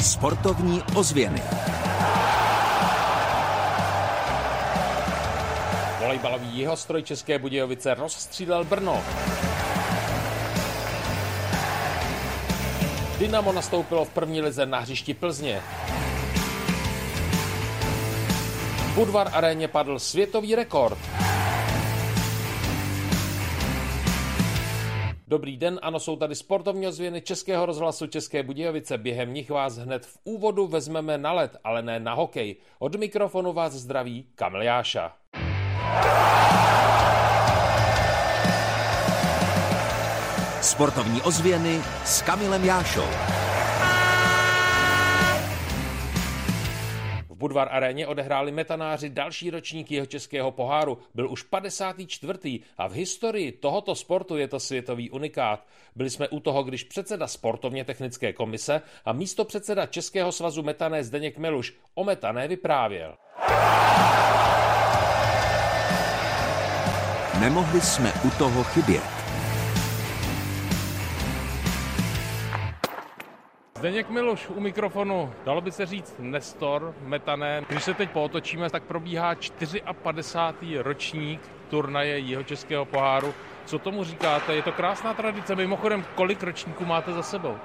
Sportovní ozvěny. Volejbalový jeho stroj České Budějovice rozstřílel Brno. Dynamo nastoupilo v první lize na hřišti Plzně. Budvar aréně padl světový rekord. Dobrý den, ano, jsou tady sportovní ozvěny Českého rozhlasu České Budějovice. Během nich vás hned v úvodu vezmeme na led, ale ne na hokej. Od mikrofonu vás zdraví Kamil Jáša. Sportovní ozvěny s Kamilem Jášou. V Budvar aréně odehráli metanáři další ročník jeho českého poháru. Byl už 54. a v historii tohoto sportu je to světový unikát. Byli jsme u toho, když předseda sportovně technické komise a místo předseda Českého svazu metané Zdeněk Meluš o metané vyprávěl. Nemohli jsme u toho chybět. Zdeněk Miloš u mikrofonu, dalo by se říct Nestor, Metané. Když se teď pootočíme, tak probíhá 54. ročník turnaje jeho českého poháru. Co tomu říkáte? Je to krásná tradice. Mimochodem, kolik ročníků máte za sebou?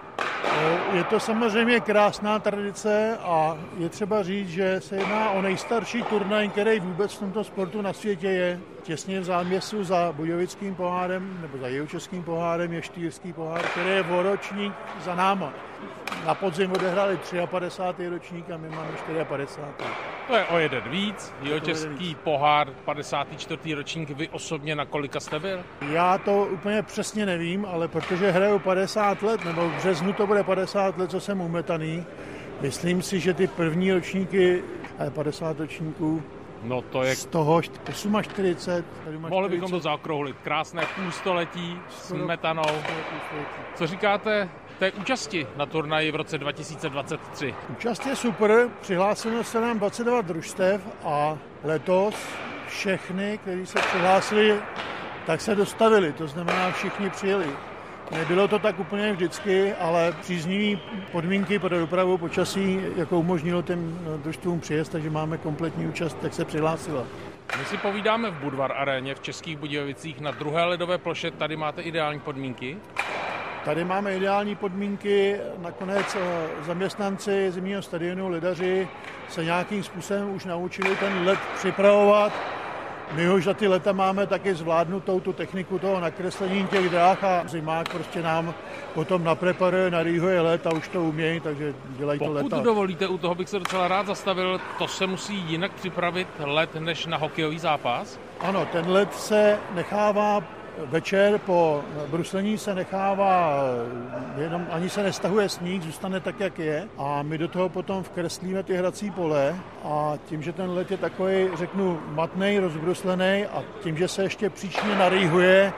Je to samozřejmě krásná tradice a je třeba říct, že se jedná o nejstarší turnaj, který vůbec v tomto sportu na světě je. Těsně v záměsu za Budějovickým pohárem nebo za Jihočeským pohárem je Štýrský pohár, který je voročník za náma. Na podzim odehráli 53. ročník a my máme 54. To je o jeden víc. Jihočeský pohár, 54. ročník. Vy osobně na kolika jste byl? Já to úplně přesně nevím, ale protože hraju 50 let, nebo v březnu to bude 50 let, co jsem umetaný, myslím si, že ty první ročníky, 50 ročníků, No to je... Z toho 48. Mohli bychom to zaokrouhlit. Krásné půlstoletí s metanou. Co říkáte té účasti na turnaji v roce 2023? Účast je super. Přihlásilo se nám 22 družstev a letos všechny, kteří se přihlásili, tak se dostavili. To znamená, všichni přijeli. Nebylo to tak úplně vždycky, ale příznivý podmínky pro dopravu počasí, jako umožnilo těm družstvům příjezd, takže máme kompletní účast, tak se přihlásila. My si povídáme v Budvar aréně v Českých Budějovicích na druhé ledové ploše. Tady máte ideální podmínky? Tady máme ideální podmínky. Nakonec eh, zaměstnanci zimního stadionu, lidaři se nějakým způsobem už naučili ten led připravovat my už za ty leta máme taky zvládnutou tu techniku toho nakreslení těch dráh a zimák prostě nám potom napreparuje, narýhuje let a už to umějí, takže dělají Pokud to leta. Pokud dovolíte, u toho bych se docela rád zastavil, to se musí jinak připravit let než na hokejový zápas? Ano, ten let se nechává večer po bruslení se nechává, jenom ani se nestahuje sníh, zůstane tak, jak je. A my do toho potom vkreslíme ty hrací pole. A tím, že ten let je takový, řeknu, matnej, rozbruslený a tím, že se ještě příčně narýhuje,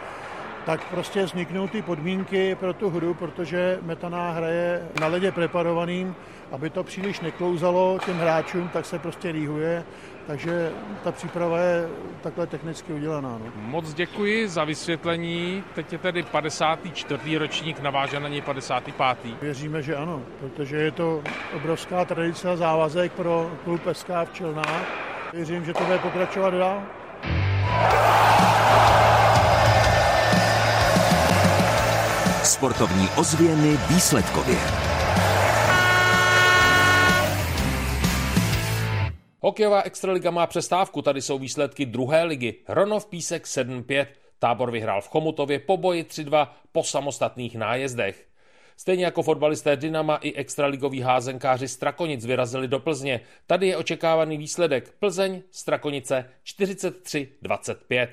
tak prostě vzniknou ty podmínky pro tu hru, protože metaná hraje na ledě preparovaným, aby to příliš neklouzalo těm hráčům, tak se prostě rýhuje, takže ta příprava je takhle technicky udělaná. No. Moc děkuji za vysvětlení. Teď je tedy 54. ročník, naváže na něj 55. Věříme, že ano, protože je to obrovská tradice a závazek pro klub SK v Čelnách. Věřím, že to bude pokračovat dál. Sportovní ozvěny výsledkově. Hokejová extraliga má přestávku, tady jsou výsledky druhé ligy. Hronov Písek 7-5, tábor vyhrál v Chomutově po boji 3-2 po samostatných nájezdech. Stejně jako fotbalisté Dynama i extraligoví házenkáři Strakonic vyrazili do Plzně. Tady je očekávaný výsledek Plzeň, Strakonice 43-25.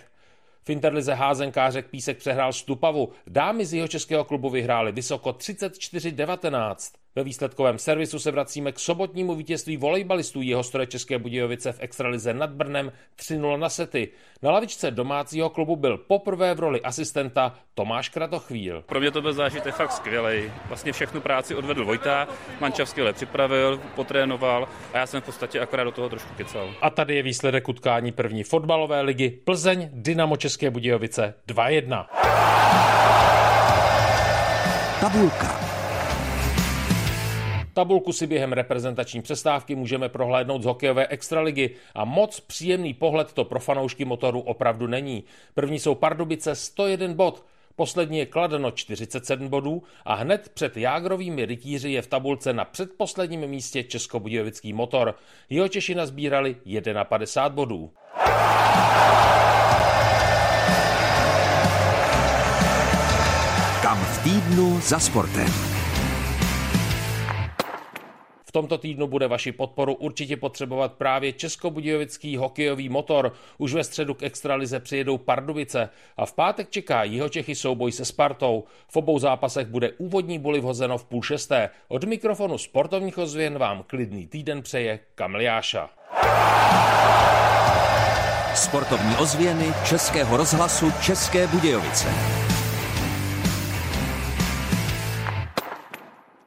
V Interlize házenkářek Písek přehrál Stupavu. Dámy z jeho českého klubu vyhrály vysoko 34-19. Ve výsledkovém servisu se vracíme k sobotnímu vítězství volejbalistů jeho stroje České Budějovice v extralize nad Brnem 3-0 na sety. Na lavičce domácího klubu byl poprvé v roli asistenta Tomáš Kratochvíl. Pro mě to byl zážitek fakt skvělý. Vlastně všechnu práci odvedl Vojta, mančav skvěle připravil, potrénoval a já jsem v podstatě akorát do toho trošku kecal. A tady je výsledek utkání první fotbalové ligy Plzeň Dynamo České Budějovice 2-1. Tabulka. Tabulku si během reprezentační přestávky můžeme prohlédnout z hokejové extraligy a moc příjemný pohled to pro fanoušky motoru opravdu není. První jsou Pardubice 101 bod, Poslední je Kladno 47 bodů a hned před Jágrovými rytíři je v tabulce na předposledním místě Českobudějovický motor. Jeho Češi nazbírali 51 bodů. Kam v týdnu za sportem. V tomto týdnu bude vaši podporu určitě potřebovat právě českobudějovický hokejový motor. Už ve středu k extralize přijedou Pardubice a v pátek čeká Jihočechy souboj se Spartou. V obou zápasech bude úvodní boli vhozeno v půl šesté. Od mikrofonu sportovních ozvěn vám klidný týden přeje Kamliáša. Sportovní ozvěny Českého rozhlasu České Budějovice.